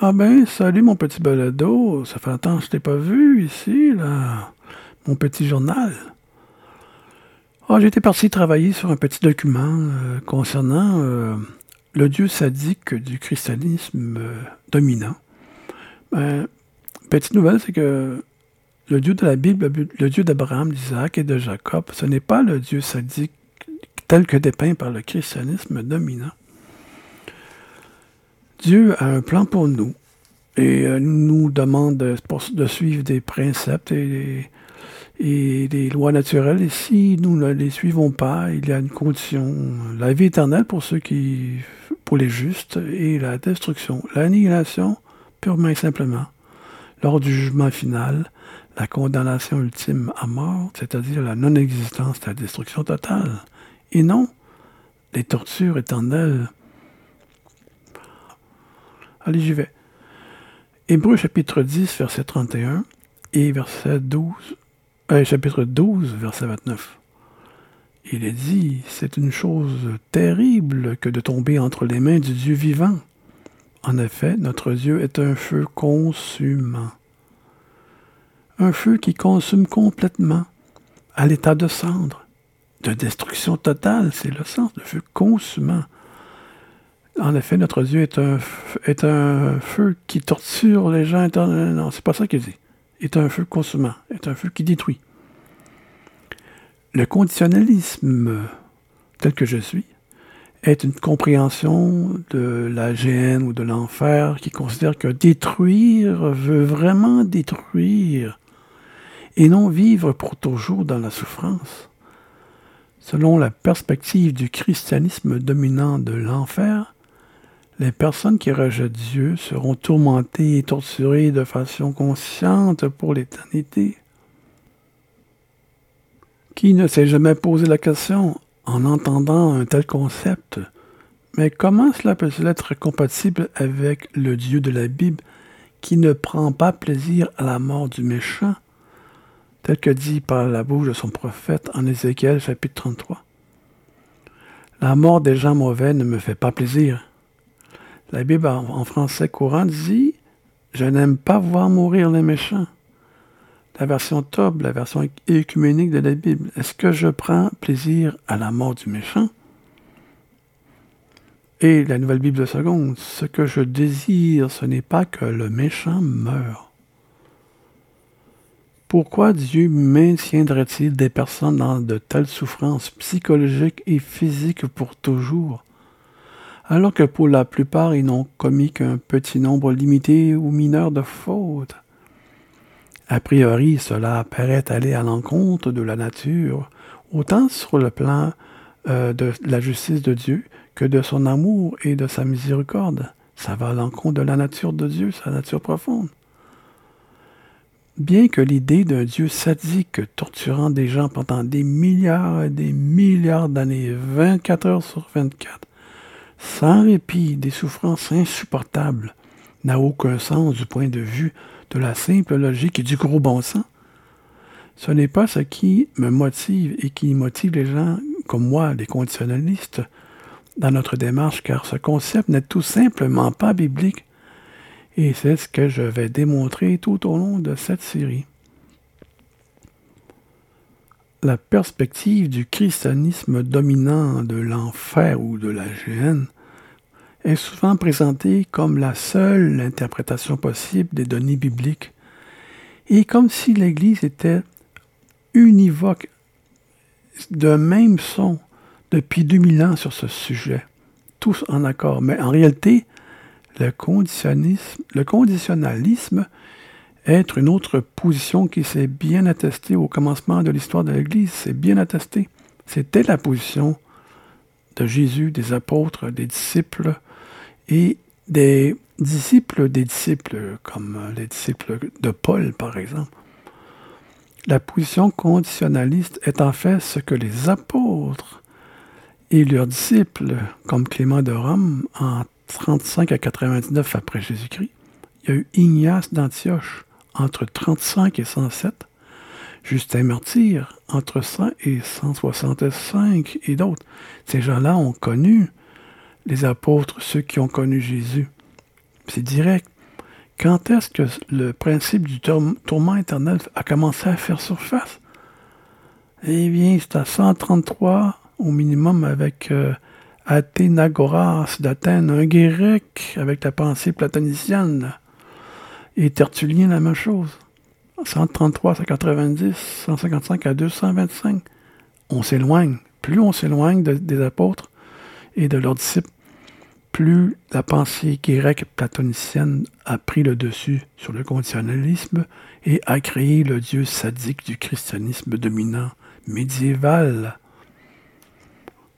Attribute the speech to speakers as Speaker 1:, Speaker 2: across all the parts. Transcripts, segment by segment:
Speaker 1: Ah ben, salut mon petit balado. Ça fait longtemps que je t'ai pas vu ici, là. Mon petit journal. Ah, j'étais parti travailler sur un petit document euh, concernant euh, le dieu sadique du christianisme euh, dominant. Ben, petite nouvelle, c'est que le Dieu de la Bible, le Dieu d'Abraham, d'Isaac et de Jacob, ce n'est pas le Dieu sadique tel que dépeint par le christianisme dominant. Dieu a un plan pour nous et euh, nous demande de, suivre des préceptes et, des lois naturelles. Et si nous ne les suivons pas, il y a une condition, la vie éternelle pour ceux qui, pour les justes, et la destruction, l'annihilation, purement et simplement. Lors du jugement final, la condamnation ultime à mort, c'est-à-dire la non-existence, la destruction totale, et non les tortures éternelles. Allez, j'y vais. Hébreu chapitre 10, verset 31 et verset 12, euh, chapitre 12, verset 29. Il est dit, c'est une chose terrible que de tomber entre les mains du Dieu vivant. En effet, notre Dieu est un feu consumant un feu qui consume complètement, à l'état de cendre, de destruction totale, c'est le sens, de feu consumant. En effet, notre Dieu est un, feu qui torture les gens. Non, c'est pas ça qu'il dit. Est un feu consumant, est un feu qui détruit. Le conditionnalisme, tel que je suis, est une compréhension de la GN ou de l'enfer qui considère que détruire veut vraiment détruire et non vivre pour toujours dans la souffrance. Selon la perspective du christianisme dominant de l'enfer, les personnes qui rejettent Dieu seront tourmentées et torturées de façon consciente pour l'éternité. Qui ne s'est jamais posé la question, en entendant un tel concept, mais comment cela peut-il être compatible avec le Dieu de la Bible qui ne prend pas plaisir à la mort du méchant? Tel que dit par la bouche de son prophète en Ézéchiel chapitre 33. La mort des gens mauvais ne me fait pas plaisir. La Bible en français courant dit Je n'aime pas voir mourir les méchants. La version top, la version écuménique de la Bible. Est-ce que je prends plaisir à la mort du méchant? Et la nouvelle Bible de seconde, ce que je désire, ce n'est pas que le méchant meure. Pourquoi Dieu maintiendrait-il des personnes dans de telles souffrances psychologiques et physiques pour toujours, alors que pour la plupart ils n'ont commis qu'un petit nombre limité ou mineur de fautes? A priori, cela paraît aller à l'encontre de la nature, autant sur le plan euh, de la justice de Dieu que de son amour et de sa miséricorde. Ça va à l'encontre de la nature de Dieu, sa nature profonde. Bien que l'idée d'un Dieu sadique torturant des gens pendant des milliards et des milliards d'années, 24 heures sur 24, sans répit, des souffrances insupportables, n'a aucun sens du point de vue de la simple logique et du gros bon sens, ce n'est pas ce qui me motive et qui motive les gens comme moi, les conditionnalistes, dans notre démarche, car ce concept n'est tout simplement pas biblique. Et c'est ce que je vais démontrer tout au long de cette série. La perspective du christianisme dominant de l'enfer ou de la gêne est souvent présentée comme la seule interprétation possible des données bibliques et comme si l'Église était univoque d'un même son depuis 2000 ans sur ce sujet, tous en accord. Mais en réalité, le conditionnisme, le conditionnalisme est une autre position qui s'est bien attestée au commencement de l'histoire de l'Église. C'est bien attesté. C'était la position de Jésus, des apôtres, des disciples et des disciples des disciples, comme les disciples de Paul, par exemple. La position conditionnaliste est en fait ce que les apôtres et leurs disciples, comme Clément de Rome, en 35 à 99 après Jésus-Christ. Il y a eu Ignace d'Antioche entre 35 et 107, Justin Martyr entre 100 et 165 et d'autres. Ces gens-là ont connu les apôtres, ceux qui ont connu Jésus. C'est direct. Quand est-ce que le principe du tourment éternel a commencé à faire surface? Eh bien, c'est à 133 au minimum avec euh, Athénagoras d'Athènes, un grec avec la pensée platonicienne. Et Tertullien, la même chose. 133 190, 155 à 225. On s'éloigne. Plus on s'éloigne des apôtres et de leurs disciples, plus la pensée grecque platonicienne a pris le dessus sur le conditionnalisme et a créé le dieu sadique du christianisme dominant médiéval.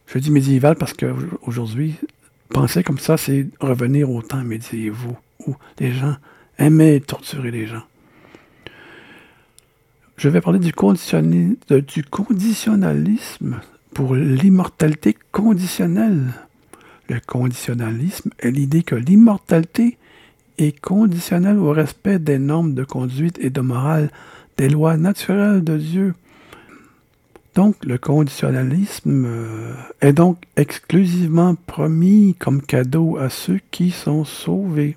Speaker 1: Je dis médiéval parce qu'aujourd'hui, penser comme ça, c'est revenir aux temps médiévaux où les gens aimaient torturer les gens. Je vais parler du, du conditionnalisme pour l'immortalité conditionnelle. Le conditionnalisme est l'idée que l'immortalité est conditionnelle au respect des normes de conduite et de morale, des lois naturelles de Dieu. Donc, le conditionnalisme euh, est donc exclusivement promis comme cadeau à ceux qui sont sauvés.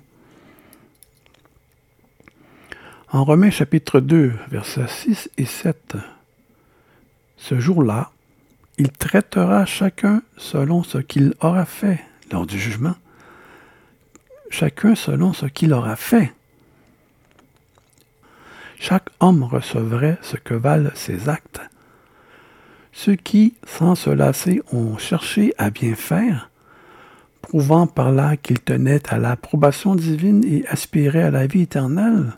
Speaker 1: En Romains chapitre 2, versets 6 et 7, ce jour-là, il traitera chacun selon ce qu'il aura fait lors du jugement. Chacun selon ce qu'il aura fait. Chaque homme recevrait ce que valent ses actes. Ceux qui, sans se lasser, ont cherché à bien faire, prouvant par là qu'ils tenaient à l'approbation divine et aspiraient à la vie éternelle,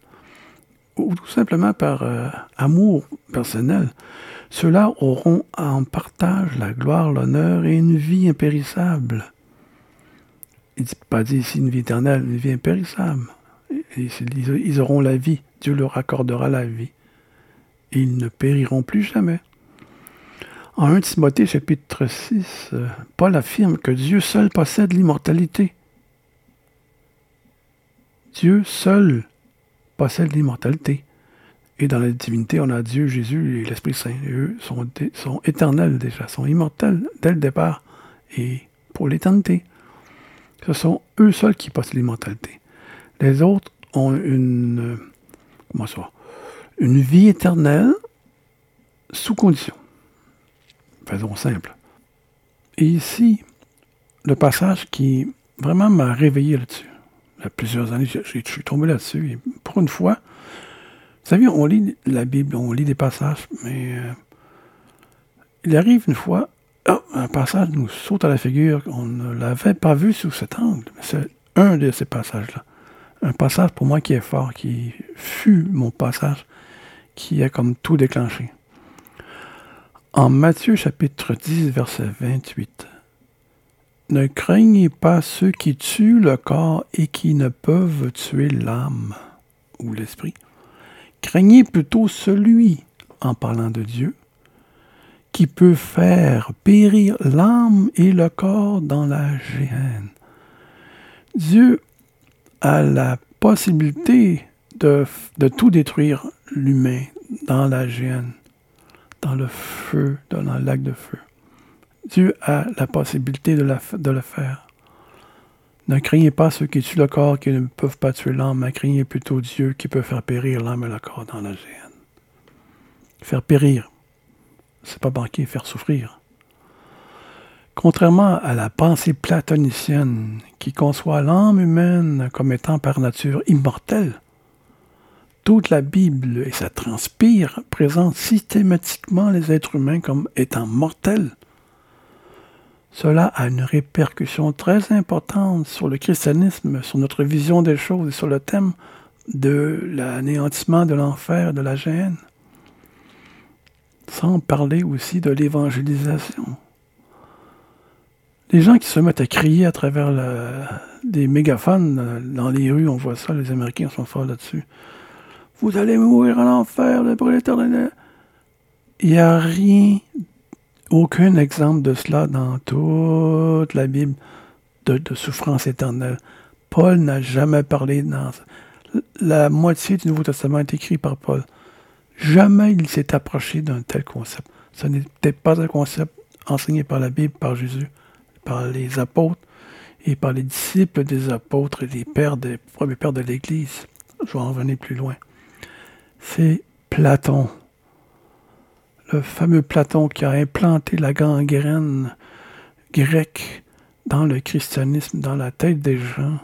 Speaker 1: ou tout simplement par euh, amour personnel, ceux-là auront en partage la gloire, l'honneur et une vie impérissable. Il ne dit pas dit ici une vie éternelle, une vie impérissable. Ils auront la vie, Dieu leur accordera la vie. Et ils ne périront plus jamais. En 1 Timothée chapitre 6, euh, Paul affirme que Dieu seul possède l'immortalité. Dieu seul possède l'immortalité. Et dans la divinité, on a Dieu, Jésus et l'Esprit Saint. eux sont, éternels déjà, sont immortels dès le départ et pour l'éternité. Ce sont eux seuls qui possèdent l'immortalité. Les autres ont une, une vie éternelle sous condition. Faisons simple. Et ici, le passage qui vraiment m'a réveillé là-dessus. Plusieurs années, je suis tombé là-dessus. Pour une fois, vous savez, on lit la Bible, on lit des passages, mais euh, il arrive une fois, un passage nous saute à la figure, on ne l'avait pas vu sous cet angle. C'est un de ces passages-là. Un passage pour moi qui est fort, qui fut mon passage, qui a comme tout déclenché. En Matthieu chapitre 10, verset 28. Ne craignez pas ceux qui tuent le corps et qui ne peuvent tuer l'âme ou l'esprit Craignez plutôt celui, en parlant de Dieu, qui peut faire périr l'âme et le corps dans la géhenne. Dieu a la possibilité de, tout détruire l'humain dans la géhenne, dans le feu, dans le lac de feu. Dieu a la possibilité de, le faire. Ne craignez pas ceux qui tuent le corps, qui ne peuvent pas tuer l'âme, mais craignez plutôt Dieu qui peut faire périr l'âme et le corps dans la géhenne. Faire périr, c'est pas manquer, faire souffrir. Contrairement à la pensée platonicienne qui conçoit l'âme humaine comme étant par nature immortelle, toute la Bible, et ça transpire, présente systématiquement les êtres humains comme étant mortels cela a une répercussion très importante sur le christianisme, sur notre vision des choses et sur le thème de l'anéantissement de l'enfer, de la gêne. Sans parler aussi de l'évangélisation. Les gens qui se mettent à crier à travers des mégaphones dans les rues, on voit ça, les Américains sont forts là-dessus. Vous allez mourir en enfer, pour l'éternel. Il n'y a rien aucun exemple de cela dans toute la Bible de, souffrance éternelle. Paul n'a jamais parlé dans la moitié du Nouveau Testament est écrit par Paul. Jamais il s'est approché d'un tel concept. Ce n'était pas un concept enseigné par la Bible, par Jésus, par les apôtres et par les disciples des apôtres et les pères des premiers pères de l'Église. je vais en revenir plus loin. C'est Platon. Le fameux Platon qui a implanté la gangrène grecque dans le christianisme, dans la tête des gens,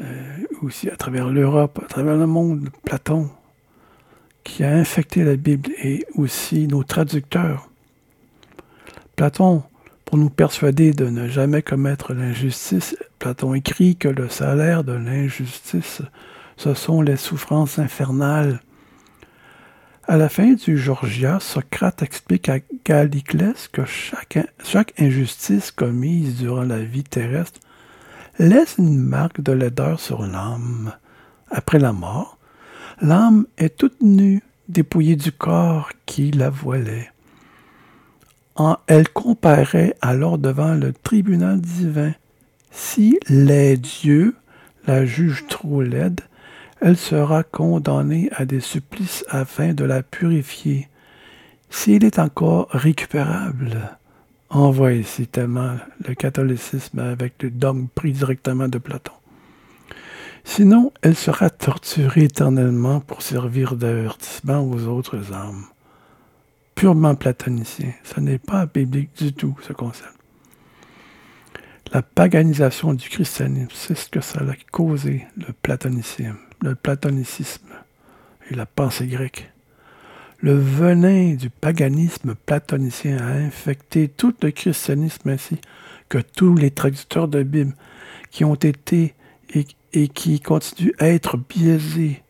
Speaker 1: euh, aussi à travers l'Europe, à travers le monde, Platon, qui a infecté la Bible et aussi nos traducteurs. Platon, pour nous persuader de ne jamais commettre l'injustice, Platon écrit que le salaire de l'injustice, ce sont les souffrances infernales. À la fin du Georgia, Socrate explique à Galliclès que chaque, injustice commise durant la vie terrestre laisse une marque de laideur sur l'âme. Après la mort, l'âme est toute nue, dépouillée du corps qui la voilait. Elle comparaît alors devant le tribunal divin. Si les dieux la jugent trop laide, elle sera condamnée à des supplices afin de la purifier. S'il est encore récupérable, on voit ici tellement le catholicisme avec le dogme pris directement de Platon. Sinon, elle sera torturée éternellement pour servir d'avertissement aux autres âmes. Purement platonicien. Ce n'est pas biblique du tout, ce concept. La paganisation du christianisme, c'est ce que ça a causé, le platonisme, le platonicisme et la pensée grecque. Le venin du paganisme platonicien a infecté tout le christianisme ainsi que tous les traducteurs de Bible qui ont été et, qui continuent à être biaisés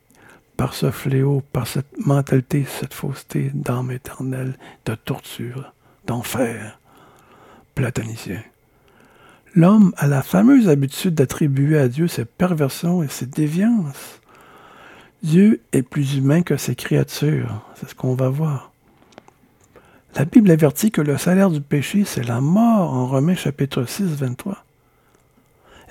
Speaker 1: par ce fléau, par cette mentalité, cette fausseté d'âme éternelle, de torture, d'enfer platonicien. L'homme a la fameuse habitude d'attribuer à Dieu ses perversions et ses déviances. Dieu est plus humain que ses créatures. C'est ce qu'on va voir. La Bible avertit que le salaire du péché, c'est la mort en Romains chapitre 6, 23.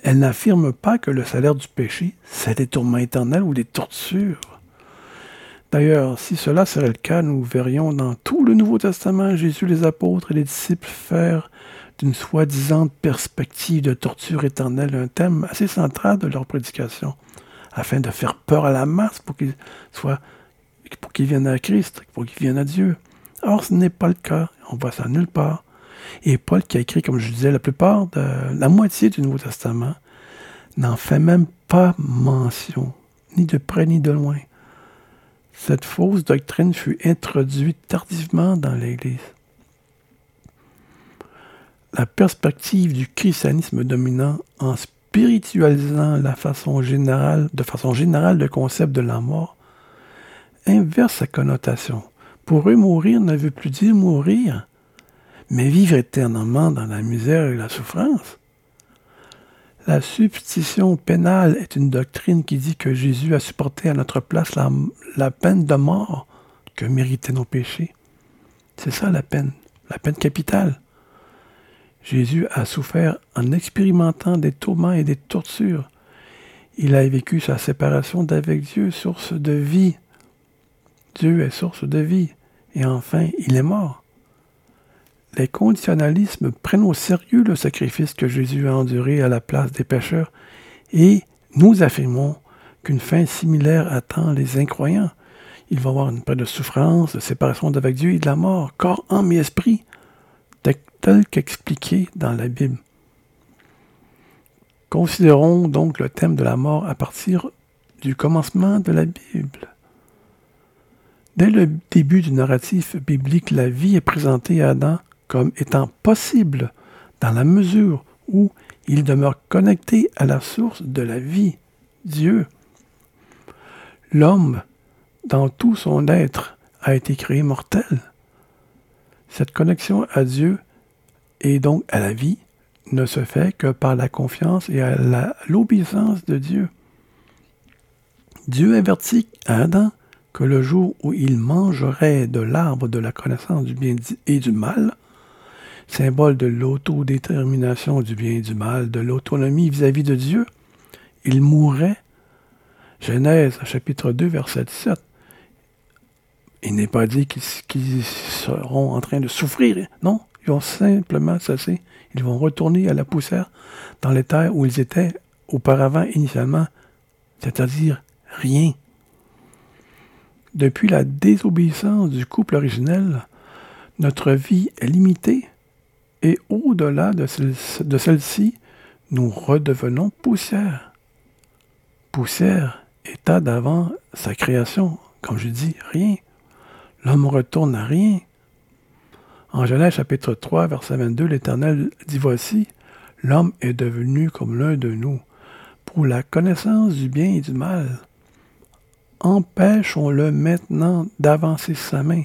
Speaker 1: Elle n'affirme pas que le salaire du péché, c'est des tourments éternels ou des tortures. D'ailleurs, si cela serait le cas, nous verrions dans tout le Nouveau Testament Jésus, les apôtres et les disciples faire d'une soi-disant perspective de torture éternelle un thème assez central de leur prédication afin de faire peur à la masse pour qu'ils soient, pour qu'ils viennent à Christ, pour qu'ils viennent à Dieu. Or, ce n'est pas le cas. On voit ça nulle part. Et Paul, qui a écrit, comme je disais, la plupart de la moitié du Nouveau Testament, n'en fait même pas mention, ni de près ni de loin. Cette fausse doctrine fut introduite tardivement dans l'Église. La perspective du christianisme dominant en spiritualisant de façon générale le concept de la mort, inverse sa connotation. Pour eux, mourir ne veut plus dire mourir, mais vivre éternellement dans la misère et la souffrance. La substitution pénale est une doctrine qui dit que Jésus a supporté à notre place la, la peine de mort que méritaient nos péchés. C'est ça la peine, la peine capitale. Jésus a souffert en expérimentant des tourments et des tortures. Il a vécu sa séparation d'avec Dieu, source de vie. Dieu est source de vie. Et enfin, il est mort. Les conditionnalismes prennent au sérieux le sacrifice que Jésus a enduré à la place des pécheurs et nous affirmons qu'une fin similaire attend les incroyants. Il va y avoir une période de souffrance, de séparation d'avec Dieu et de la mort, corps, âme et esprit tel qu'expliqué dans la Bible. Considérons donc le thème de la mort à partir du commencement de la Bible. Dès le début du narratif biblique, la vie est présentée à Adam comme étant possible dans la mesure où il demeure connecté à la source de la vie, Dieu. L'homme, dans tout son être, a été créé mortel. Cette connexion à Dieu et donc à la vie ne se fait que par la confiance et à l'obéissance de Dieu. Dieu avertit Adam que le jour où il mangerait de l'arbre de la connaissance du bien et du mal, symbole de l'autodétermination du bien et du mal, de l'autonomie vis-à-vis de Dieu, il mourrait. Genèse chapitre 2 verset 17. Il n'est pas dit qu'ils seront en train de souffrir. Non, ils vont simplement cesser. Ils vont retourner à la poussière dans les terres où ils étaient auparavant, initialement, c'est-à-dire rien. Depuis la désobéissance du couple originel, notre vie est limitée et au-delà de celle-ci, nous redevenons poussière. Poussière, état d'avant sa création. Comme je dis, rien. L'homme retourne à rien. En Genèse chapitre 3, verset 22, l'Éternel dit Voici, l'homme est devenu comme l'un de nous, pour la connaissance du bien et du mal. Empêchons-le maintenant d'avancer sa main,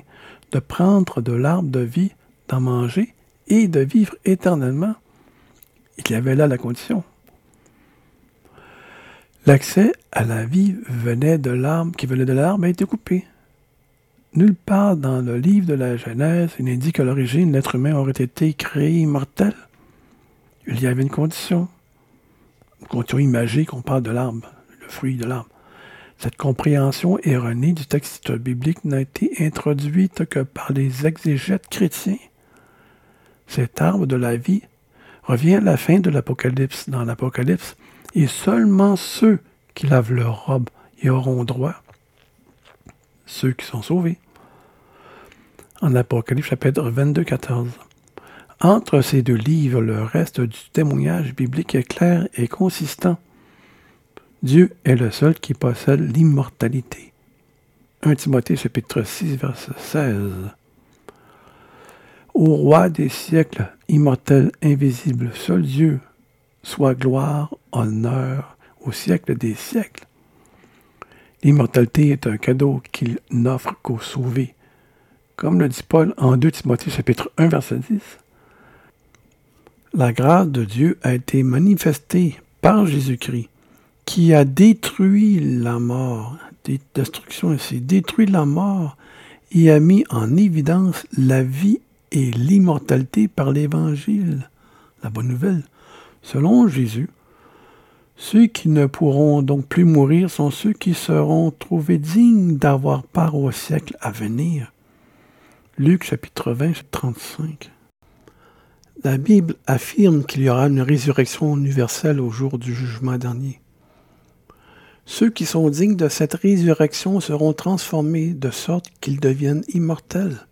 Speaker 1: de prendre de l'arbre de vie, d'en manger et de vivre éternellement. Il y avait là la condition. L'accès à la vie venait de l'arbre qui venait de l'arbre a été coupé. Nulle part dans le livre de la Genèse, il n'indique qu'à l'origine, l'être humain aurait été créé immortel. Il y avait une condition. Une condition imagée qu'on parle de l'arbre, le fruit de l'arbre. Cette compréhension erronée du texte biblique n'a été introduite que par les exégètes chrétiens. Cet arbre de la vie revient à la fin de l'Apocalypse. Dans l'Apocalypse, et seulement ceux qui lavent leur robe y auront droit, ceux qui sont sauvés. En Apocalypse chapitre 22, 14. Entre ces deux livres, le reste du témoignage biblique est clair et consistant. Dieu est le seul qui possède l'immortalité. 1 Timothée chapitre 6, verset 16. Au roi des siècles, immortel, invisible, seul Dieu, soit gloire, honneur au siècle des siècles. L'immortalité est un cadeau qu'il n'offre qu'aux sauvés. Comme le dit Paul en 2 Timothée chapitre 1 verset 10. La grâce de Dieu a été manifestée par Jésus-Christ, qui a détruit la mort, destruction ici, détruit la mort et a mis en évidence la vie et l'immortalité par l'Évangile, la bonne nouvelle. Selon Jésus, ceux qui ne pourront donc plus mourir sont ceux qui seront trouvés dignes d'avoir part au siècle à venir. Luc chapitre 20, 35. La Bible affirme qu'il y aura une résurrection universelle au jour du jugement dernier. Ceux qui sont dignes de cette résurrection seront transformés de sorte qu'ils deviennent immortels.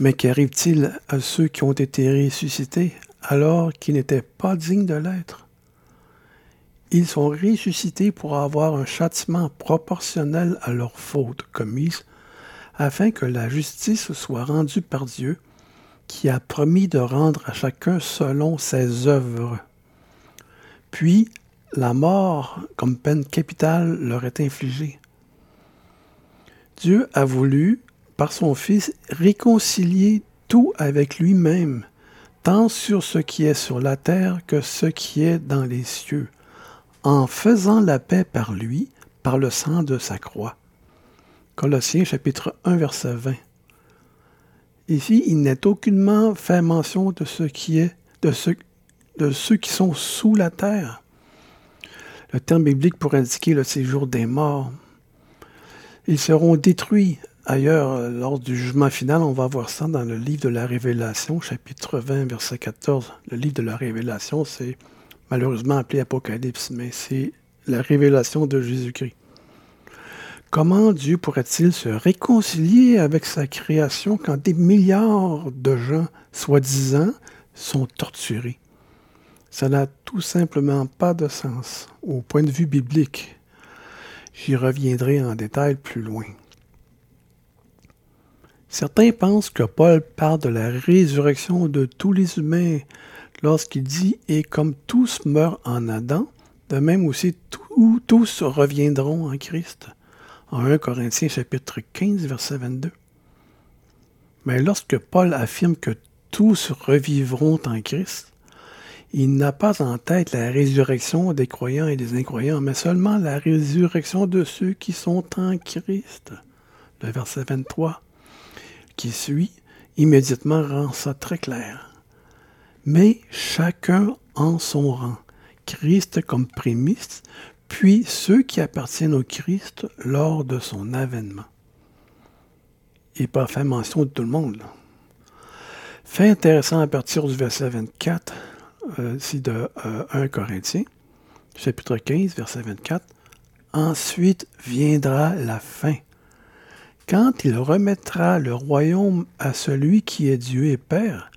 Speaker 1: Mais qu'arrive-t-il à ceux qui ont été ressuscités alors qu'ils n'étaient pas dignes de l'être? Ils sont ressuscités pour avoir un châtiment proportionnel à leurs fautes commises, afin que la justice soit rendue par Dieu, qui a promis de rendre à chacun selon ses œuvres. Puis, la mort comme peine capitale leur est infligée. Dieu a voulu, par son Fils, réconcilier tout avec lui-même, tant sur ce qui est sur la terre que ce qui est dans les cieux, en faisant la paix par lui, par le sang de sa croix. Colossiens chapitre 1 verset 20. Ici, il n'est aucunement fait mention de ce qui est, de, de ceux qui sont sous la terre. Le terme biblique pour indiquer le séjour des morts. Ils seront détruits Ailleurs, lors du jugement final, on va voir ça dans le livre de la Révélation, chapitre 20, verset 14. Le livre de la Révélation, c'est malheureusement appelé Apocalypse, mais c'est la révélation de Jésus-Christ. Comment Dieu pourrait-il se réconcilier avec sa création quand des milliards de gens, soi-disant, sont torturés? Ça n'a tout simplement pas de sens au point de vue biblique. J'y reviendrai en détail plus loin. Certains pensent que Paul parle de la résurrection de tous les humains lorsqu'il dit Et comme tous meurent en Adam, de même aussi tous reviendront en Christ. En 1 Corinthiens chapitre 15, verset 22. Mais lorsque Paul affirme que tous revivront en Christ, il n'a pas en tête la résurrection des croyants et des incroyants, mais seulement la résurrection de ceux qui sont en Christ. Le verset 23 qui suit immédiatement rend ça très clair. Mais chacun en son rang. Christ comme prémisse, puis ceux qui appartiennent au Christ lors de son avènement. Il pas fait mention de tout le monde. Fait intéressant à partir du verset 24, euh, de 1 euh, Corinthiens, chapitre 15, verset 24. ensuite viendra la fin. Quand il remettra le royaume à celui qui est Dieu et Père,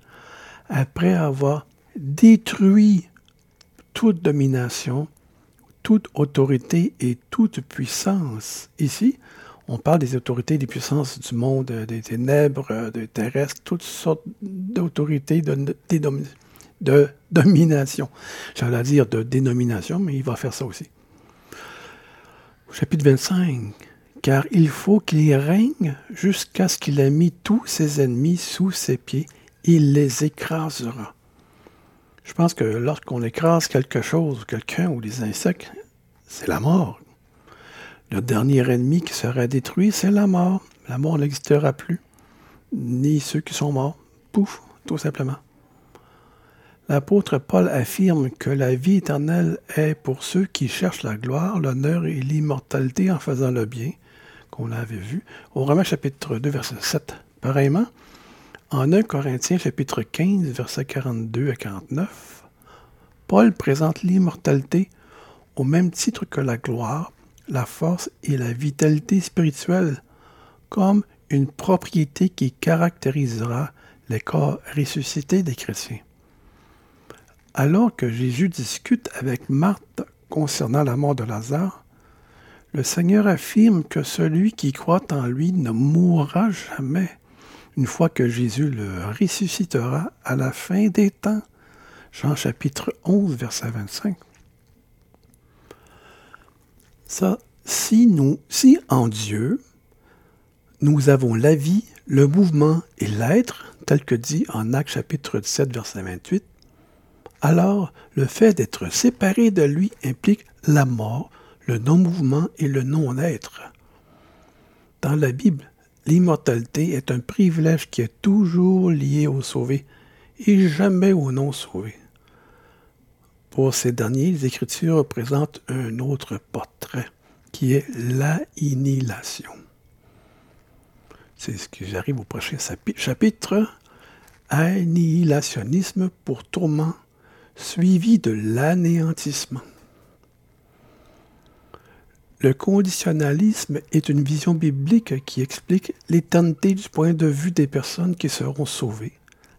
Speaker 1: après avoir détruit toute domination, toute autorité et toute puissance. Ici, on parle des autorités, des puissances du monde, des ténèbres, des terrestres, toutes sortes d'autorités, de, de, domination. J'allais dire de dénomination, mais il va faire ça aussi. Chapitre 25. Car il faut qu'il règne jusqu'à ce qu'il ait mis tous ses ennemis sous ses pieds, il les écrasera. Je pense que lorsqu'on écrase quelque chose, quelqu'un ou des insectes, c'est la mort. Le dernier ennemi qui sera détruit, c'est la mort. La mort n'existera plus, ni ceux qui sont morts. Pouf, tout simplement. L'apôtre Paul affirme que la vie éternelle est pour ceux qui cherchent la gloire, l'honneur et l'immortalité en faisant le bien, qu'on avait vu, au Romains chapitre 2, verset 7. Pareillement, en 1 Corinthiens chapitre 15, versets 42 à 49, Paul présente l'immortalité au même titre que la gloire, la force et la vitalité spirituelle comme une propriété qui caractérisera les corps ressuscités des chrétiens. Alors que Jésus discute avec Marthe concernant la mort de Lazare, le Seigneur affirme que celui qui croit en lui ne mourra jamais une fois que Jésus le ressuscitera à la fin des temps. Jean chapitre 11, verset 25. Ça, si nous, si en Dieu, nous avons la vie, le mouvement et l'être, tel que dit en Actes chapitre 17, verset 28, alors le fait d'être séparé de lui implique la mort, le non-mouvement et le non-être. Dans la Bible, l'immortalité est un privilège qui est toujours lié aux sauvés et jamais aux non-sauvés. Pour ces derniers, les Écritures présentent un autre portrait, qui est l'annihilation. C'est ce que j'arrive au prochain chapitre. Annihilationnisme pour tourment, suivi de l'anéantissement. Le conditionnalisme est une vision biblique qui explique l'éternité du point de vue des personnes qui seront sauvées,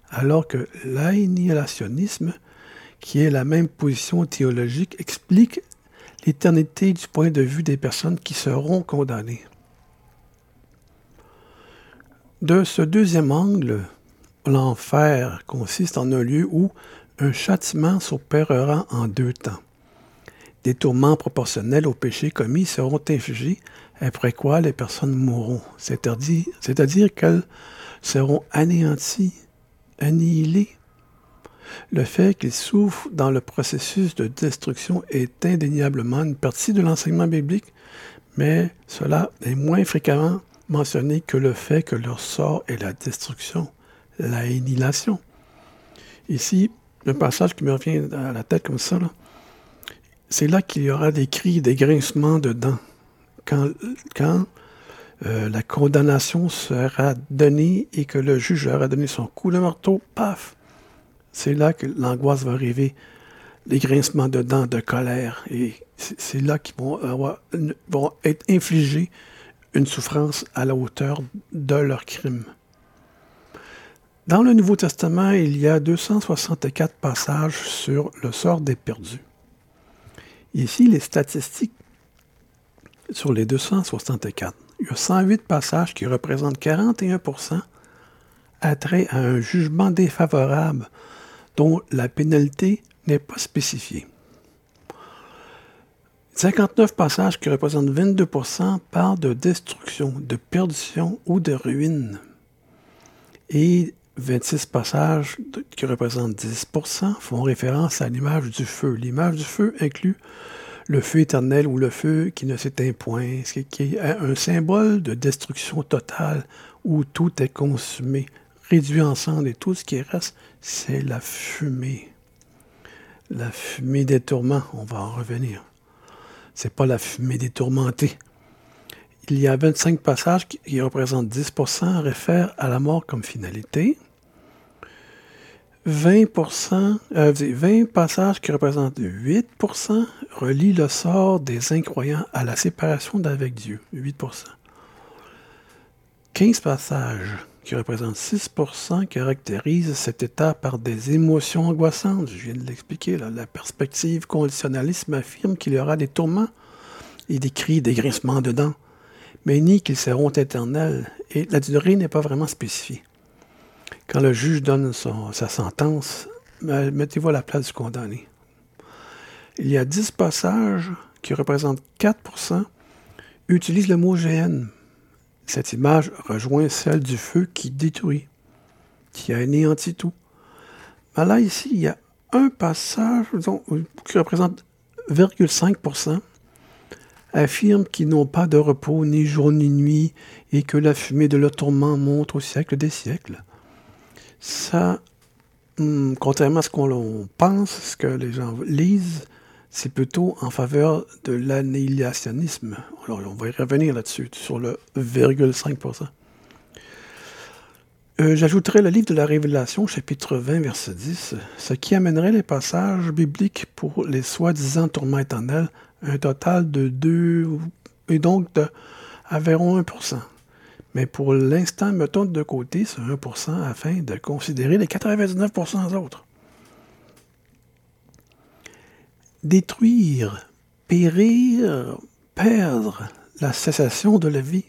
Speaker 1: alors que l'annihilationnisme, qui est la même position théologique, explique l'éternité du point de vue des personnes qui seront condamnées. De ce deuxième angle, l'enfer consiste en un lieu où un châtiment s'opérera en deux temps des tourments proportionnels aux péchés commis seront infligés, après quoi les personnes mourront. C'est-à-dire qu'elles seront anéanties, annihilées. Le fait qu'ils souffrent dans le processus de destruction est indéniablement une partie de l'enseignement biblique, mais cela est moins fréquemment mentionné que le fait que leur sort est la destruction, la annihilation. Ici, un passage qui me revient à la tête comme ça, là, c'est là qu'il y aura des cris, des grincements de dents. Quand, euh, la condamnation sera donnée et que le juge aura donné son coup de marteau, paf, c'est là que l'angoisse va arriver, les grincements de dents, de colère, et c'est là qu'ils vont, vont être infligés une souffrance à la hauteur de leur crime. Dans le Nouveau Testament, il y a 264 passages sur le sort des perdus. Ici, les statistiques sur les 264. Il y a 108 passages qui représentent 41% attrait à un jugement défavorable dont la pénalité n'est pas spécifiée. 59 passages qui représentent 22% parlent de destruction, de perdition ou de ruine. Et 26 passages qui représentent 10% font référence à l'image du feu. L'image du feu inclut le feu éternel ou le feu qui ne s'éteint point, ce qui est un symbole de destruction totale où tout est consumé, réduit ensemble et tout ce qui reste, c'est la fumée. La fumée des tourments, on va en revenir. C'est pas la fumée des tourmentés. Il y a 25 passages qui, représentent 10% réfèrent à la mort comme finalité. 20, 20 euh, passages qui représentent 8% relient le sort des incroyants à la séparation d'avec Dieu, 8% 15 passages qui représentent 6% caractérisent cet état par des émotions angoissantes. Je viens de l'expliquer. La perspective conditionnalisme affirme qu'il y aura des tourments et des cris, des grincements de dents, mais nie qu'ils seront éternels et la durée n'est pas vraiment spécifiée. Quand le juge donne sa sentence, mettez-vous à la place du condamné. Il y a 10 passages qui représentent 4% utilisent le mot GN. Cette image rejoint celle du feu qui détruit, qui a anéanti tout. Mais là, ici, il y a un passage qui représente 0,5 affirme qu'ils n'ont pas de repos ni jour ni nuit et que la fumée de leur tourment monte au siècle des siècles ça, hmm, contrairement à ce qu'on pense, ce que les gens lisent, c'est plutôt en faveur de l'annihilationnisme. Alors, on va y revenir là-dessus, sur le 0,5%. Euh, J'ajouterai le livre de la Révélation, chapitre 20, verset 10, ce qui amènerait les passages bibliques pour les soi-disant tourments éternels, un total de 2, et donc de environ 1%. Mais pour l'instant, mettons de côté ce 1% afin de considérer les 99% autres. Détruire, périr, perdre la cessation de la vie.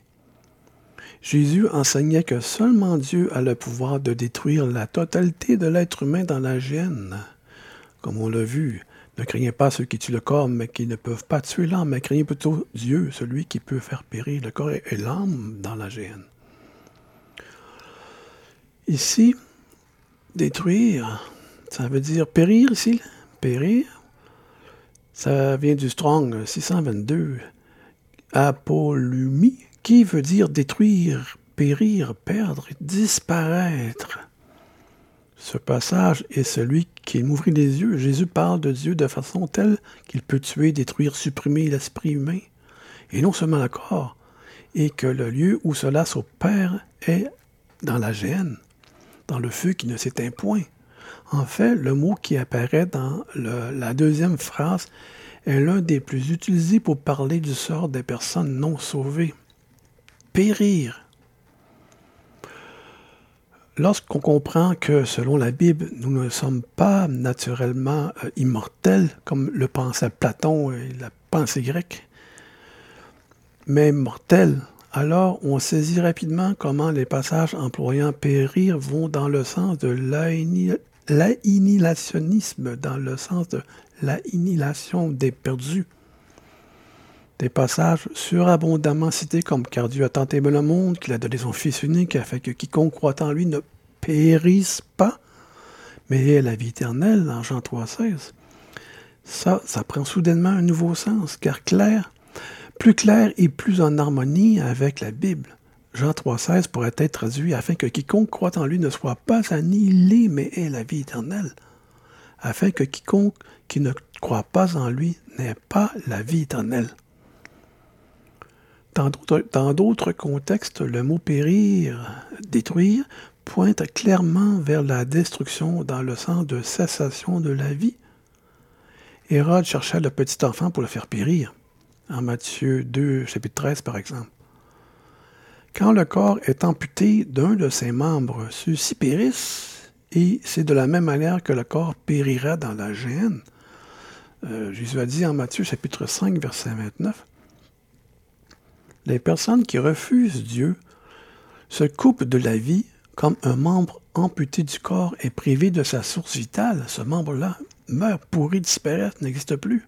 Speaker 1: Jésus enseignait que seulement Dieu a le pouvoir de détruire la totalité de l'être humain dans la gêne, comme on l'a vu. Ne craignez pas ceux qui tuent le corps, mais qui ne peuvent pas tuer l'âme, mais craignez plutôt Dieu, celui qui peut faire périr le corps et l'âme dans la gêne. Ici, détruire, ça veut dire périr ici, périr. Ça vient du Strong 622, apolumie, qui veut dire détruire, périr, perdre, disparaître. Ce passage est celui qui m'ouvrit les yeux. Jésus parle de Dieu de façon telle qu'il peut tuer, détruire, supprimer l'esprit humain, et non seulement le corps, et que le lieu où cela s'opère est dans la gêne, dans le feu qui ne s'éteint point. En fait, le mot qui apparaît dans la deuxième phrase est l'un des plus utilisés pour parler du sort des personnes non sauvées. Périr. Lorsqu'on comprend que, selon la Bible, nous ne sommes pas naturellement euh, immortels, comme le pensait Platon et la pensée grecque, mais mortels, alors on saisit rapidement comment les passages employant périr vont dans le sens de l'annihilationnisme, dans le sens de l'annihilation des perdus. Des passages surabondamment cités comme Car Dieu a tant aimé le monde qu'il a donné son Fils unique afin que quiconque croit en lui ne périsse pas, mais ait la vie éternelle dans Jean 3,16. Ça, ça prend soudainement un nouveau sens, car clair, plus clair et plus en harmonie avec la Bible. Jean 3,16 pourrait être traduit afin que quiconque croit en lui ne soit pas annihilé, mais ait la vie éternelle. Afin que quiconque qui ne croit pas en lui n'ait pas la vie éternelle. Dans d'autres contextes, le mot périr, détruire, pointe clairement vers la destruction dans le sens de cessation de la vie. Hérode chercha le petit enfant pour le faire périr, en Matthieu 2, chapitre 13 par exemple. Quand le corps est amputé d'un de ses membres, ceux-ci périssent, et c'est de la même manière que le corps périra dans la gêne. Euh, Jésus a dit en Matthieu chapitre 5, verset 29, les personnes qui refusent Dieu se coupent de la vie comme un membre amputé du corps est privé de sa source vitale. Ce membre-là meurt, pourri, disparaît, n'existe plus.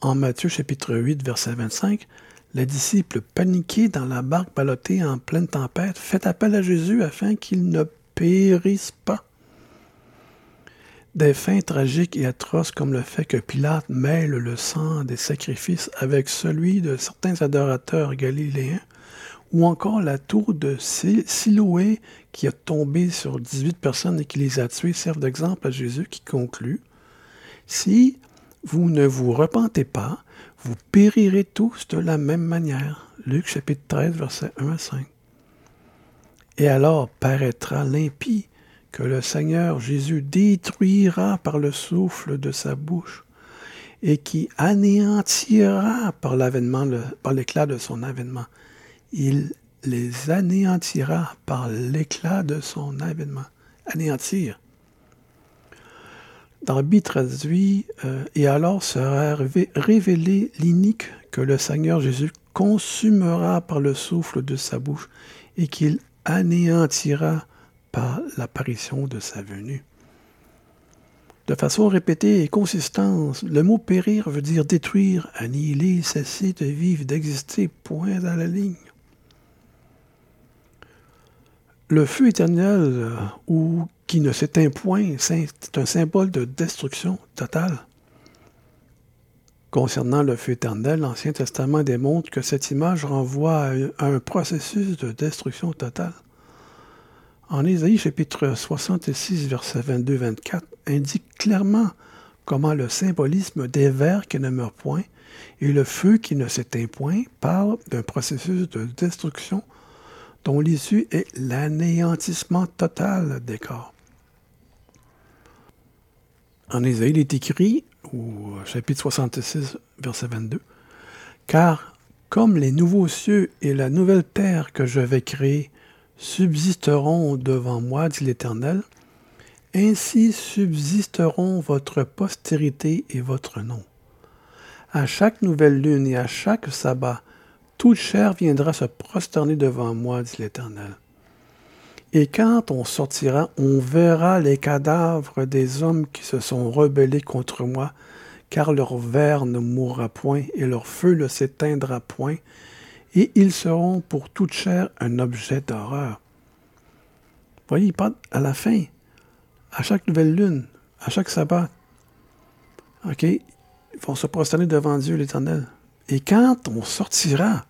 Speaker 1: En Matthieu chapitre 8, verset 25, les disciples paniqués dans la barque ballottée en pleine tempête fait appel à Jésus afin qu'il ne périsse pas. Des fins tragiques et atroces comme le fait que Pilate mêle le sang des sacrifices avec celui de certains adorateurs galiléens, ou encore la tour de Siloé qui a tombé sur 18 personnes et qui les a tués servent d'exemple à Jésus qui conclut Si vous ne vous repentez pas, vous périrez tous de la même manière. Luc chapitre 13, verset 1 à 5. Et alors paraîtra l'impie que le Seigneur Jésus détruira par le souffle de sa bouche et qui anéantira par l'avènement, par l'éclat de son avènement. Il les anéantira par l'éclat de son avènement. Anéantir. Dans traduit, euh, et alors sera révélé l'inique que le Seigneur Jésus consumera par le souffle de sa bouche et qu'il anéantira par l'apparition de sa venue. De façon répétée et consistante, le mot périr veut dire détruire, annihiler, cesser de vivre, d'exister, point dans la ligne. Le feu éternel, euh, ou qui ne s'éteint point, c'est un symbole de destruction totale. Concernant le feu éternel, l'Ancien Testament démontre que cette image renvoie à un processus de destruction totale. En Ésaïe chapitre 66, versets 22-24, indique clairement comment le symbolisme des vers qui ne meurent point et le feu qui ne s'éteint point parle d'un processus de destruction dont l'issue est l'anéantissement total des corps. En Ésaïe, il est écrit, au chapitre 66, verset 22, Car comme les nouveaux cieux et la nouvelle terre que je vais créer subsisteront devant moi, dit l'Éternel, ainsi subsisteront votre postérité et votre nom. À chaque nouvelle lune et à chaque sabbat, toute chair viendra se prosterner devant moi, dit l'Éternel. Et quand on sortira, on verra les cadavres des hommes qui se sont rebellés contre moi, car leur ver ne mourra point et leur feu ne s'éteindra point, et ils seront pour toute chair un objet d'horreur. Voyez, il parle à la fin, à chaque nouvelle lune, à chaque sabbat. OK? Ils vont se prosterner devant Dieu l'Éternel. Et quand on sortira,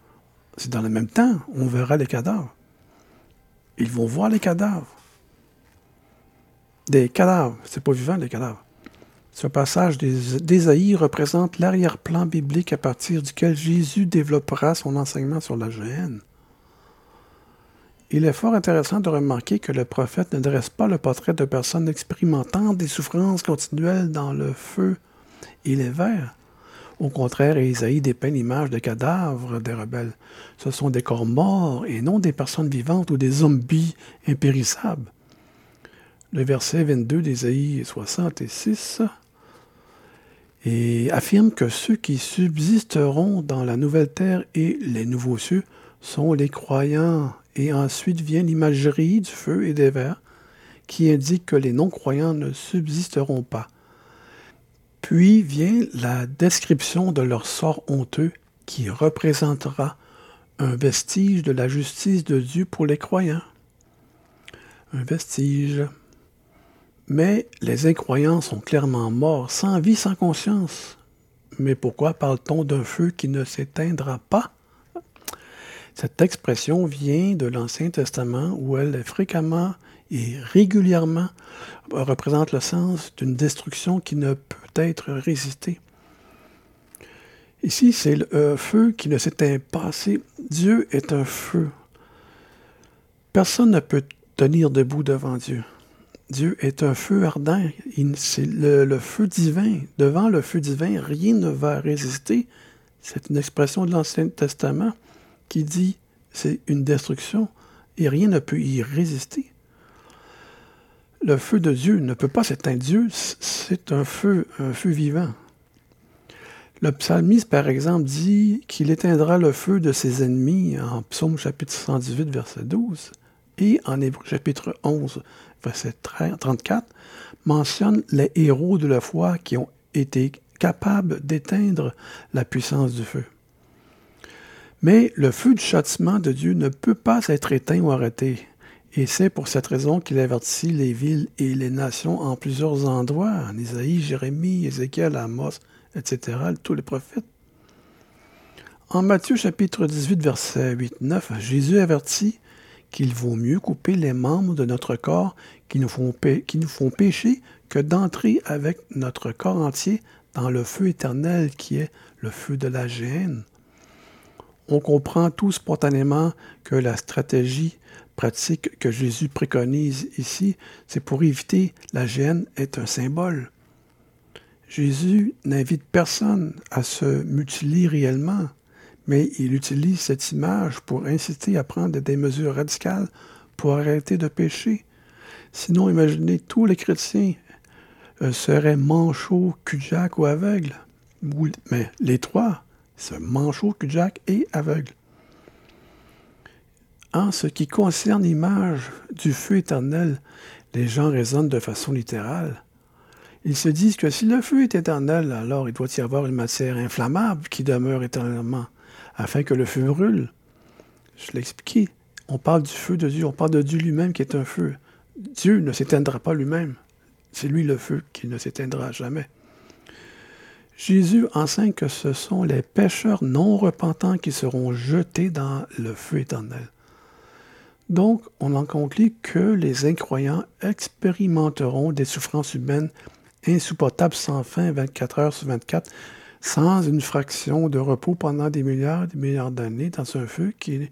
Speaker 1: c'est dans le même temps, on verra les cadavres. Ils vont voir les cadavres. Des cadavres, c'est pas vivant les cadavres. Ce passage d'Ésaïe représente l'arrière-plan biblique à partir duquel Jésus développera son enseignement sur la gêne. Il est fort intéressant de remarquer que le prophète ne dresse pas le portrait de personnes expérimentant des souffrances continuelles dans le feu et les vers. Au contraire, Isaïe dépeint l'image de cadavres des rebelles. Ce sont des corps morts et non des personnes vivantes ou des zombies impérissables. Le verset 22 d'Ésaïe 66 et affirme que ceux qui subsisteront dans la nouvelle terre et les nouveaux cieux sont les croyants. Et ensuite vient l'imagerie du feu et des vers qui indique que les non-croyants ne subsisteront pas. Puis vient la description de leur sort honteux qui représentera un vestige de la justice de Dieu pour les croyants. Un vestige. Mais les incroyants sont clairement morts, sans vie, sans conscience. Mais pourquoi parle-t-on d'un feu qui ne s'éteindra pas? Cette expression vient de l'Ancien Testament où elle fréquemment et régulièrement représente le sens d'une destruction qui ne peut être résistée. Ici, c'est le feu qui ne s'éteint pas. Dieu est un feu. Personne ne peut tenir debout devant Dieu. Dieu est un feu ardent. C'est le, feu divin. Devant le feu divin, rien ne va résister. C'est une expression de l'Ancien Testament qui dit c'est une destruction et rien ne peut y résister. Le feu de Dieu ne peut pas s'éteindre. Dieu, c'est un feu, un feu vivant. Le psalmiste, par exemple, dit qu'il éteindra le feu de ses ennemis en psaume chapitre 118, verset 12, et en Hébreu chapitre 11, verset 34, mentionne les héros de la foi qui ont été capables d'éteindre la puissance du feu. Mais le feu du châtiment de Dieu ne peut pas être éteint ou arrêté. Et c'est pour cette raison qu'il avertit les villes et les nations en plusieurs endroits, en Isaïe, Jérémie, Ézéchiel, Amos, etc., tous les prophètes. En Matthieu chapitre 18, verset 8-9, Jésus avertit qu'il vaut mieux couper les membres de notre corps qui nous font, qui pécher que d'entrer avec notre corps entier dans le feu éternel qui est le feu de la géhenne. On comprend tout spontanément que la stratégie pratique que Jésus préconise ici, c'est pour éviter la gêne, est un symbole. Jésus n'invite personne à se mutiler réellement, mais il utilise cette image pour inciter à prendre des mesures radicales pour arrêter de pécher. Sinon, imaginez, tous les chrétiens euh, seraient manchots, ou aveugles. Mais les trois, c'est manchot, cul et aveugle. En ce qui concerne l'image du feu éternel, les gens raisonnent de façon littérale. Ils se disent que si le feu est éternel, alors il doit y avoir une matière inflammable qui demeure éternellement, afin que le feu brûle. Je l'ai expliqué. On parle du feu de Dieu, on parle de Dieu lui-même qui est un feu. Dieu ne s'éteindra pas lui-même. C'est lui le feu qui ne s'éteindra jamais. Jésus enseigne que ce sont les pécheurs non repentants qui seront jetés dans le feu éternel. Donc, on en conclut que les incroyants expérimenteront des souffrances humaines insupportables sans fin 24 heures sur 24, sans une fraction de repos pendant des milliards et des milliards d'années dans un feu qui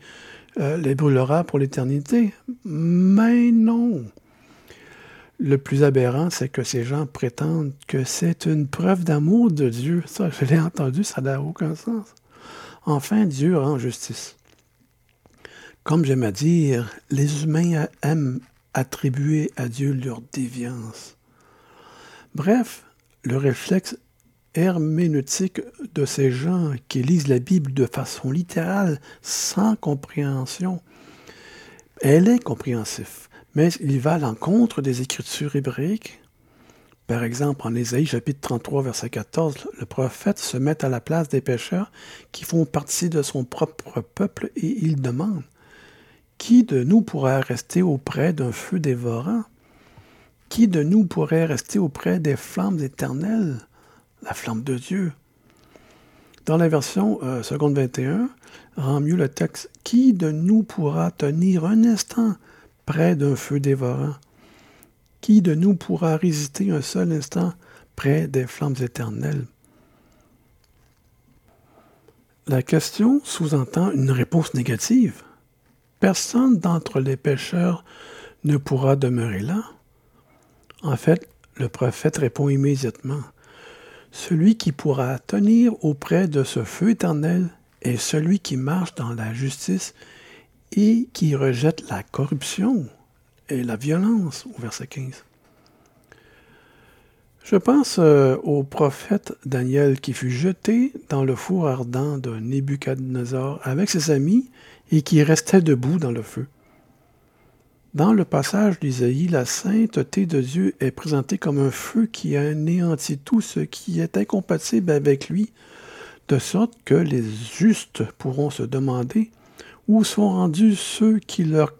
Speaker 1: euh, les brûlera pour l'éternité. Mais non. Le plus aberrant, c'est que ces gens prétendent que c'est une preuve d'amour de Dieu. Ça, je l'ai entendu, ça n'a aucun sens. Enfin, Dieu rend justice. Comme j'aime à dire, les humains aiment attribuer à Dieu leur déviance. Bref, le réflexe herméneutique de ces gens qui lisent la Bible de façon littérale, sans compréhension, elle est compréhensif, mais il va à l'encontre des écritures hébraïques. Par exemple, en Ésaïe chapitre 33, verset 14, le prophète se met à la place des pécheurs qui font partie de son propre peuple et il demande qui de nous pourrait rester auprès d'un feu dévorant? Qui de nous pourrait rester auprès des flammes éternelles, la flamme de Dieu? Dans la version euh, seconde 21, rend mieux le texte Qui de nous pourra tenir un instant près d'un feu dévorant? Qui de nous pourra résister un seul instant près des flammes éternelles? La question sous-entend une réponse négative. Personne d'entre les pécheurs ne pourra demeurer là. En fait, le prophète répond immédiatement, Celui qui pourra tenir auprès de ce feu éternel est celui qui marche dans la justice et qui rejette la corruption et la violence, au verset 15. Je pense euh, au prophète Daniel qui fut jeté dans le four ardent de Nebuchadnezzar avec ses amis et qui restait debout dans le feu. Dans le passage d'Isaïe, la sainteté de Dieu est présentée comme un feu qui anéantit tout ce qui est incompatible avec lui, de sorte que les justes pourront se demander où sont rendus ceux qui leur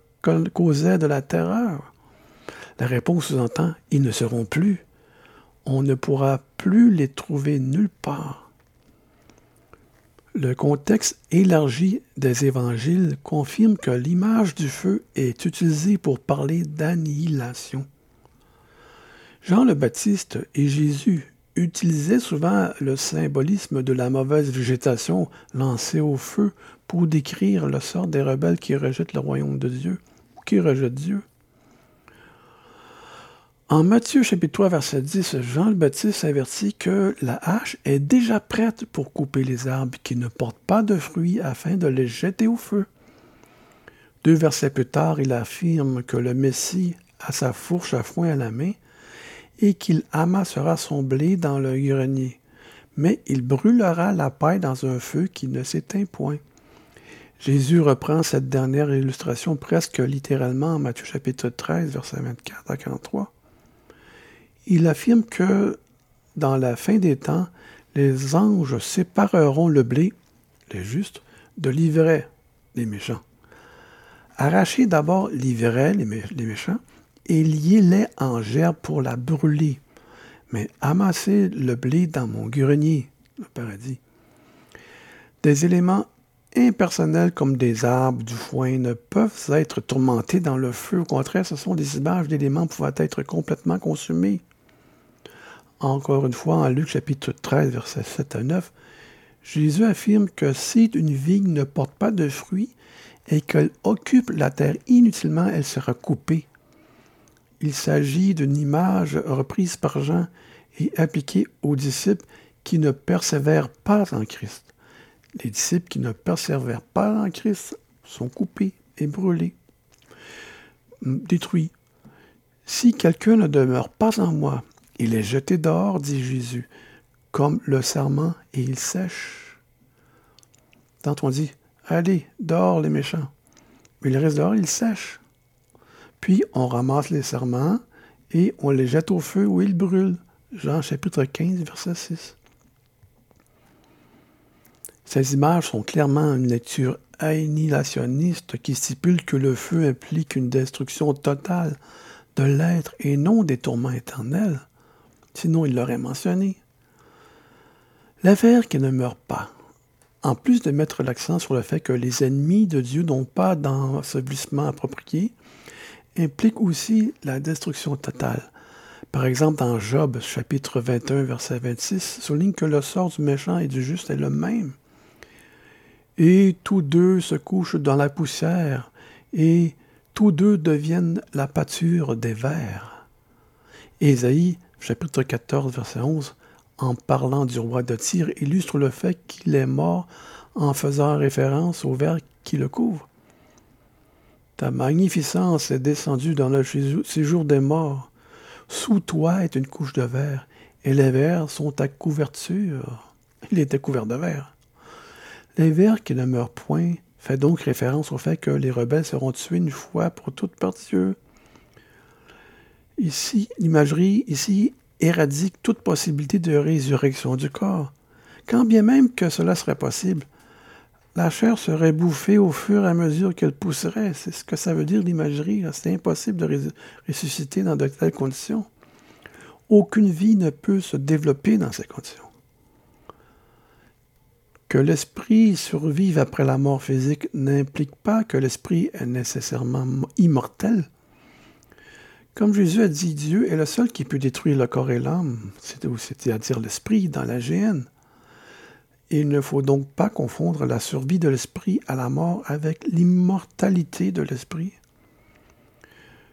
Speaker 1: causaient de la terreur. La réponse sous-entend, ils ne seront plus. On ne pourra plus les trouver nulle part. Le contexte élargi des évangiles confirme que l'image du feu est utilisée pour parler d'annihilation. Jean le Baptiste et Jésus utilisaient souvent le symbolisme de la mauvaise végétation lancée au feu pour décrire le sort des rebelles qui rejettent le royaume de Dieu ou qui rejettent Dieu. En Matthieu chapitre 3 verset 10, Jean le Baptiste avertit que la hache est déjà prête pour couper les arbres qui ne portent pas de fruits afin de les jeter au feu. Deux versets plus tard, il affirme que le Messie a sa fourche à foin à la main et qu'il amassera son blé dans le grenier, mais il brûlera la paille dans un feu qui ne s'éteint point. Jésus reprend cette dernière illustration presque littéralement en Matthieu chapitre 13, verset 24 à 43 il affirme que dans la fin des temps, les anges sépareront le blé, les justes, de l'ivraie, les méchants. Arrachez d'abord l'ivraie, les, méchants, et liez-les en gerbe pour la brûler. Mais amassez le blé dans mon grenier, le paradis. Des éléments impersonnels comme des arbres, du foin, ne peuvent être tourmentés dans le feu. Au contraire, ce sont des images d'éléments pouvant être complètement consumés. Encore une fois, en Luc chapitre 13, versets 7 à 9, Jésus affirme que si une vigne ne porte pas de fruits, et qu'elle occupe la terre inutilement, elle sera coupée. Il s'agit d'une image reprise par Jean et appliquée aux disciples qui ne persévèrent pas en Christ. Les disciples qui ne persévèrent pas en Christ sont coupés et brûlés, détruits. Si quelqu'un ne demeure pas en moi, il est jeté dehors, dit Jésus, comme le serment, et il sèche. Tant on dit, allez, dehors les méchants. Mais il reste dehors, il sèche. Puis on ramasse les serments et on les jette au feu où ils brûlent. Jean chapitre 15, verset 6. Ces images sont clairement une lecture annihilationniste qui stipule que le feu implique une destruction totale de l'être et non des tourments éternels. Sinon, il l'aurait mentionné. L'affaire qui ne meurt pas, en plus de mettre l'accent sur le fait que les ennemis de Dieu n'ont pas d'ensevelissement approprié, implique aussi la destruction totale. Par exemple, dans Job, chapitre 21, verset 26, souligne que le sort du méchant et du juste est le même. Et tous deux se couchent dans la poussière, et tous deux deviennent la pâture des vers. Ésaïe, chapitre 14, verset 11, en parlant du roi de Tyr, illustre le fait qu'il est mort en faisant référence aux vers qui le couvrent. Ta magnificence est descendue dans le séjour des morts. Sous toi est une couche de verre, et les vers sont ta couverture. Il était couvert de verre. Les vers qui ne meurent point fait donc référence au fait que les rebelles seront tués une fois pour toutes par. Ici, l'imagerie ici éradique toute possibilité de résurrection du corps? Quand bien même que cela serait possible, la chair serait bouffée au fur et à mesure qu'elle pousserait. C'est ce que ça veut dire l'imagerie. C'est impossible de ressusciter dans de telles conditions. Aucune vie ne peut se développer dans ces conditions. Que l'esprit survive après la mort physique n'implique pas que l'esprit est nécessairement immortel. Comme Jésus a dit, Dieu est le seul qui peut détruire le corps et l'âme, c'est-à-dire l'esprit dans la géhenne. Il ne faut donc pas confondre la survie de l'esprit à la mort avec l'immortalité de l'esprit.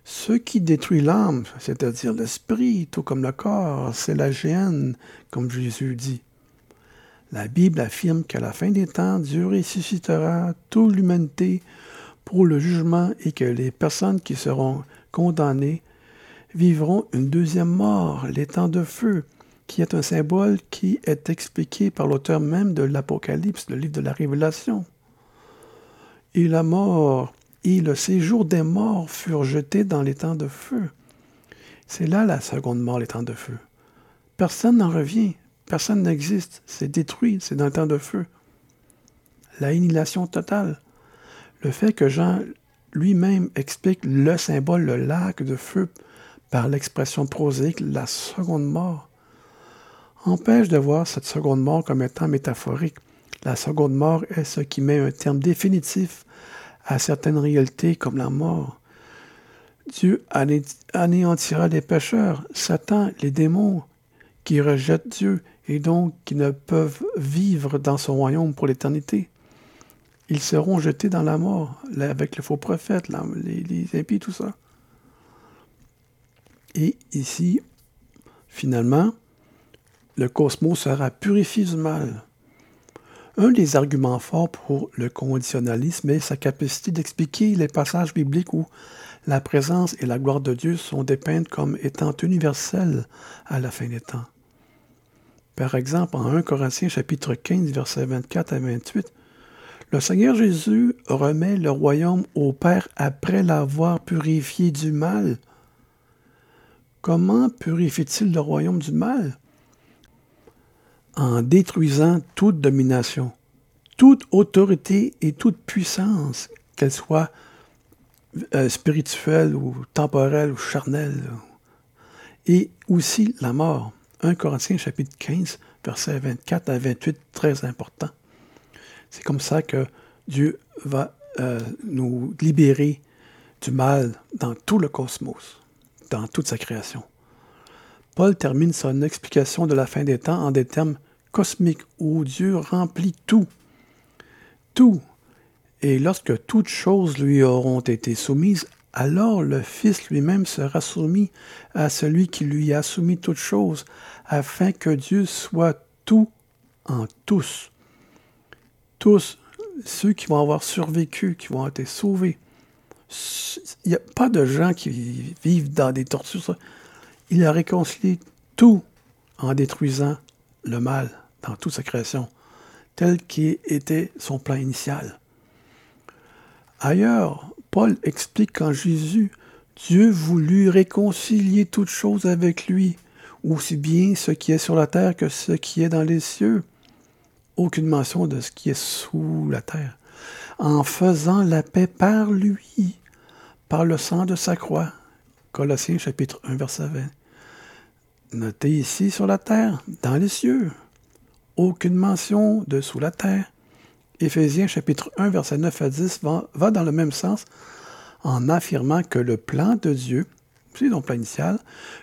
Speaker 1: Ce qui détruit l'âme, c'est-à-dire l'esprit, tout comme le corps, c'est la géhenne, comme Jésus dit. La Bible affirme qu'à la fin des temps, Dieu ressuscitera toute l'humanité pour le jugement et que les personnes qui seront condamnées vivront une deuxième mort, les de feu, qui est un symbole qui est expliqué par l'auteur même de l'Apocalypse, le livre de la Révélation. Et la mort et le séjour des morts furent jetés dans les temps de feu. C'est là la seconde mort, les temps de feu. Personne n'en revient. Personne n'existe. C'est détruit. C'est dans le temps de feu. L'annihilation totale. Le fait que Jean lui-même explique le symbole, le lac de feu, par l'expression prosaïque, la seconde mort, empêche de voir cette seconde mort comme étant métaphorique. La seconde mort est ce qui met un terme définitif à certaines réalités comme la mort. Dieu anéantira les pécheurs, Satan, les démons qui rejettent Dieu et donc qui ne peuvent vivre dans son royaume pour l'éternité. Ils seront jetés dans la mort avec le faux prophète, les, les impies, tout ça. Et ici, finalement, le cosmos sera purifié du mal. Un des arguments forts pour le conditionnalisme est sa capacité d'expliquer les passages bibliques où la présence et la gloire de Dieu sont dépeintes comme étant universelles à la fin des temps. Par exemple, en 1 Corinthiens chapitre 15, versets 24 à 28, le Seigneur Jésus remet le royaume au Père après l'avoir purifié du mal. Comment purifie-t-il le royaume du mal? En détruisant toute domination, toute autorité et toute puissance, qu'elle soit euh, spirituelle ou temporelle ou charnelle, et aussi la mort. 1 Corinthiens chapitre 15, versets 24 à 28, très important. C'est comme ça que Dieu va euh, nous libérer du mal dans tout le cosmos, dans toute sa création. Paul termine son explication de la fin des temps en des termes cosmiques où Dieu remplit tout. Tout. Et lorsque toutes choses lui auront été soumises, alors le Fils lui-même sera soumis à celui qui lui a soumis toutes choses, afin que Dieu soit tout en tous. Tous ceux qui vont avoir survécu, qui vont être sauvés. Il n'y a pas de gens qui vivent dans des tortures. Il a réconcilié tout en détruisant le mal dans toute sa création, tel qui était son plan initial. Ailleurs, Paul explique qu'en Jésus, Dieu voulut réconcilier toutes choses avec lui, aussi bien ce qui est sur la terre que ce qui est dans les cieux. Aucune mention de ce qui est sous la terre. En faisant la paix par lui, par le sang de sa croix. Colossiens chapitre 1 verset 20. Notez ici sur la terre, dans les cieux. Aucune mention de sous la terre. Éphésiens chapitre 1 verset 9 à 10 va, dans le même sens en affirmant que le plan de Dieu, c'est son plan initial,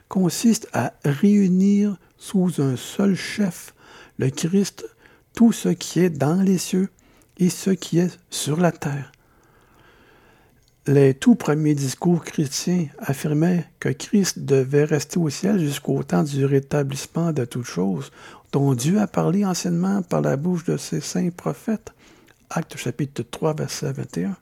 Speaker 1: consiste à réunir sous un seul chef, le Christ, tout ce qui est dans les cieux et ce qui est sur la terre. Les tout premiers discours chrétiens affirmaient que Christ devait rester au ciel jusqu'au temps du rétablissement de toutes choses, dont Dieu a parlé anciennement par la bouche de ses saints prophètes. Acte chapitre 3, verset 21.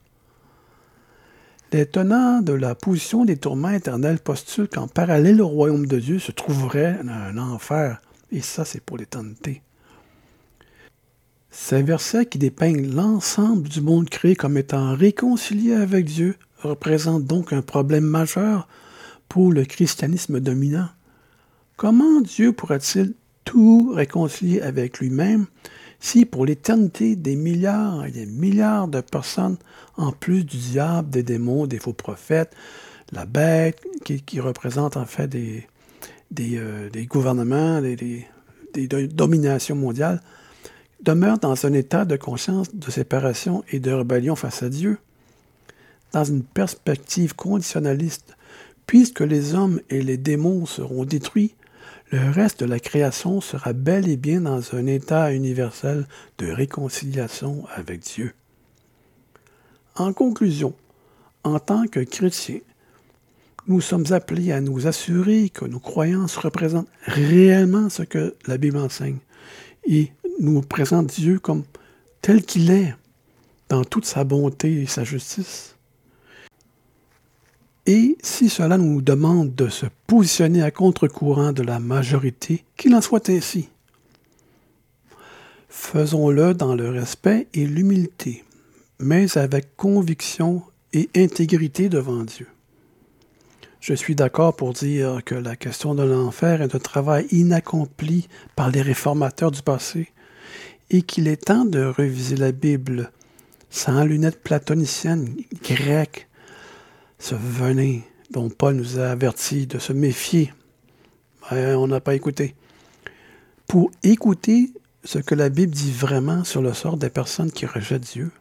Speaker 1: Les tenants de la position des tourments éternels postulent qu'en parallèle au royaume de Dieu se trouverait un enfer, et ça c'est pour l'éternité. Ces versets qui dépeignent l'ensemble du monde créé comme étant réconcilié avec Dieu représentent donc un problème majeur pour le christianisme dominant. Comment Dieu pourrait-il tout réconcilier avec lui-même si pour l'éternité des milliards et des milliards de personnes, en plus du diable, des démons, des faux prophètes, la bête, qui, représente en fait des, euh, gouvernements, des, dominations mondiales, demeurent dans un état de conscience de séparation et de rébellion face à Dieu, dans une perspective conditionnaliste, puisque les hommes et les démons seront détruits, le reste de la création sera bel et bien dans un état universel de réconciliation avec Dieu. En conclusion, en tant que chrétiens, nous sommes appelés à nous assurer que nos croyances représentent réellement ce que la Bible enseigne et nous présente Dieu comme tel qu'il est, dans toute sa bonté et sa justice. Et si cela nous demande de se positionner à contre-courant de la majorité, qu'il en soit ainsi. Faisons-le dans le respect et l'humilité, mais avec conviction et intégrité devant Dieu. Je suis d'accord pour dire que la question de l'enfer est un travail inaccompli par les réformateurs du passé et qu'il est temps de reviser la Bible sans lunettes platoniciennes, grecques, ce venin dont Paul nous a averti de se méfier. on n'a pas écouté. Pour écouter ce que la Bible dit vraiment sur le sort des personnes qui rejettent Dieu,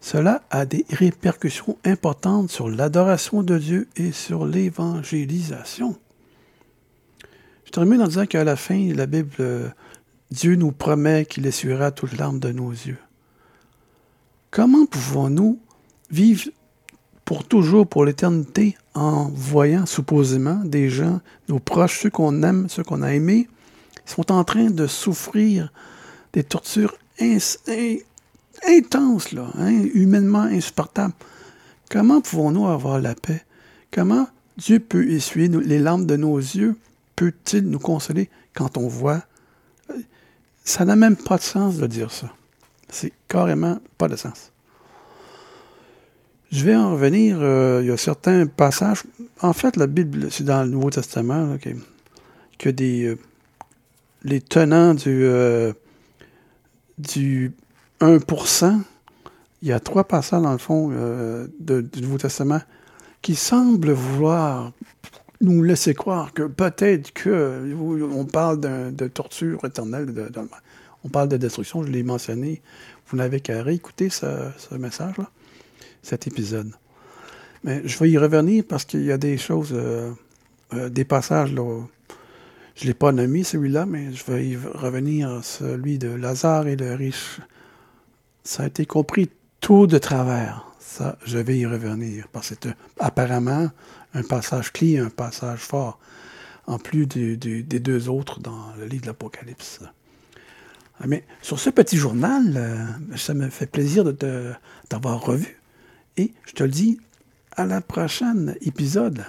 Speaker 1: cela a des répercussions importantes sur l'adoration de Dieu et sur l'évangélisation. Je termine en disant qu'à la fin, la Bible, Dieu nous promet qu'il essuiera toutes larmes de nos yeux. Comment pouvons-nous vivre pour toujours, pour l'éternité, en voyant supposément des gens, nos proches, ceux qu'on aime, ceux qu'on a aimés, sont en train de souffrir des tortures intenses, là, hein, humainement insupportables? Comment pouvons-nous avoir la paix? Comment Dieu peut essuyer les larmes de nos yeux? Peut-il nous consoler quand on voit? Ça n'a même pas de sens de dire ça. C'est carrément pas de sens. Je vais en revenir. Euh, il y a certains passages. En fait, la Bible, c'est dans le Nouveau Testament que des euh, les tenants du euh, du 1%. Il y a trois passages dans le fond du Nouveau Testament qui semblent vouloir nous laisser croire que peut-être que on parle de torture éternelle, on parle de destruction, je l'ai mentionné. Vous n'avez qu'à réécouter ce, message-là cet épisode. Mais je vais y revenir parce qu'il y a des choses, euh, euh, des passages, je ne l'ai pas nommé celui-là, mais je vais y revenir, celui de Lazare et le riche. Ça a été compris tout de travers. Ça, je vais y revenir, parce que apparemment un passage clé, un passage fort, en plus des deux autres dans le livre de l'Apocalypse. Ah, mais sur ce petit journal, euh, ça me fait plaisir de t'avoir revu. Et je te le dis, à la prochaine épisode.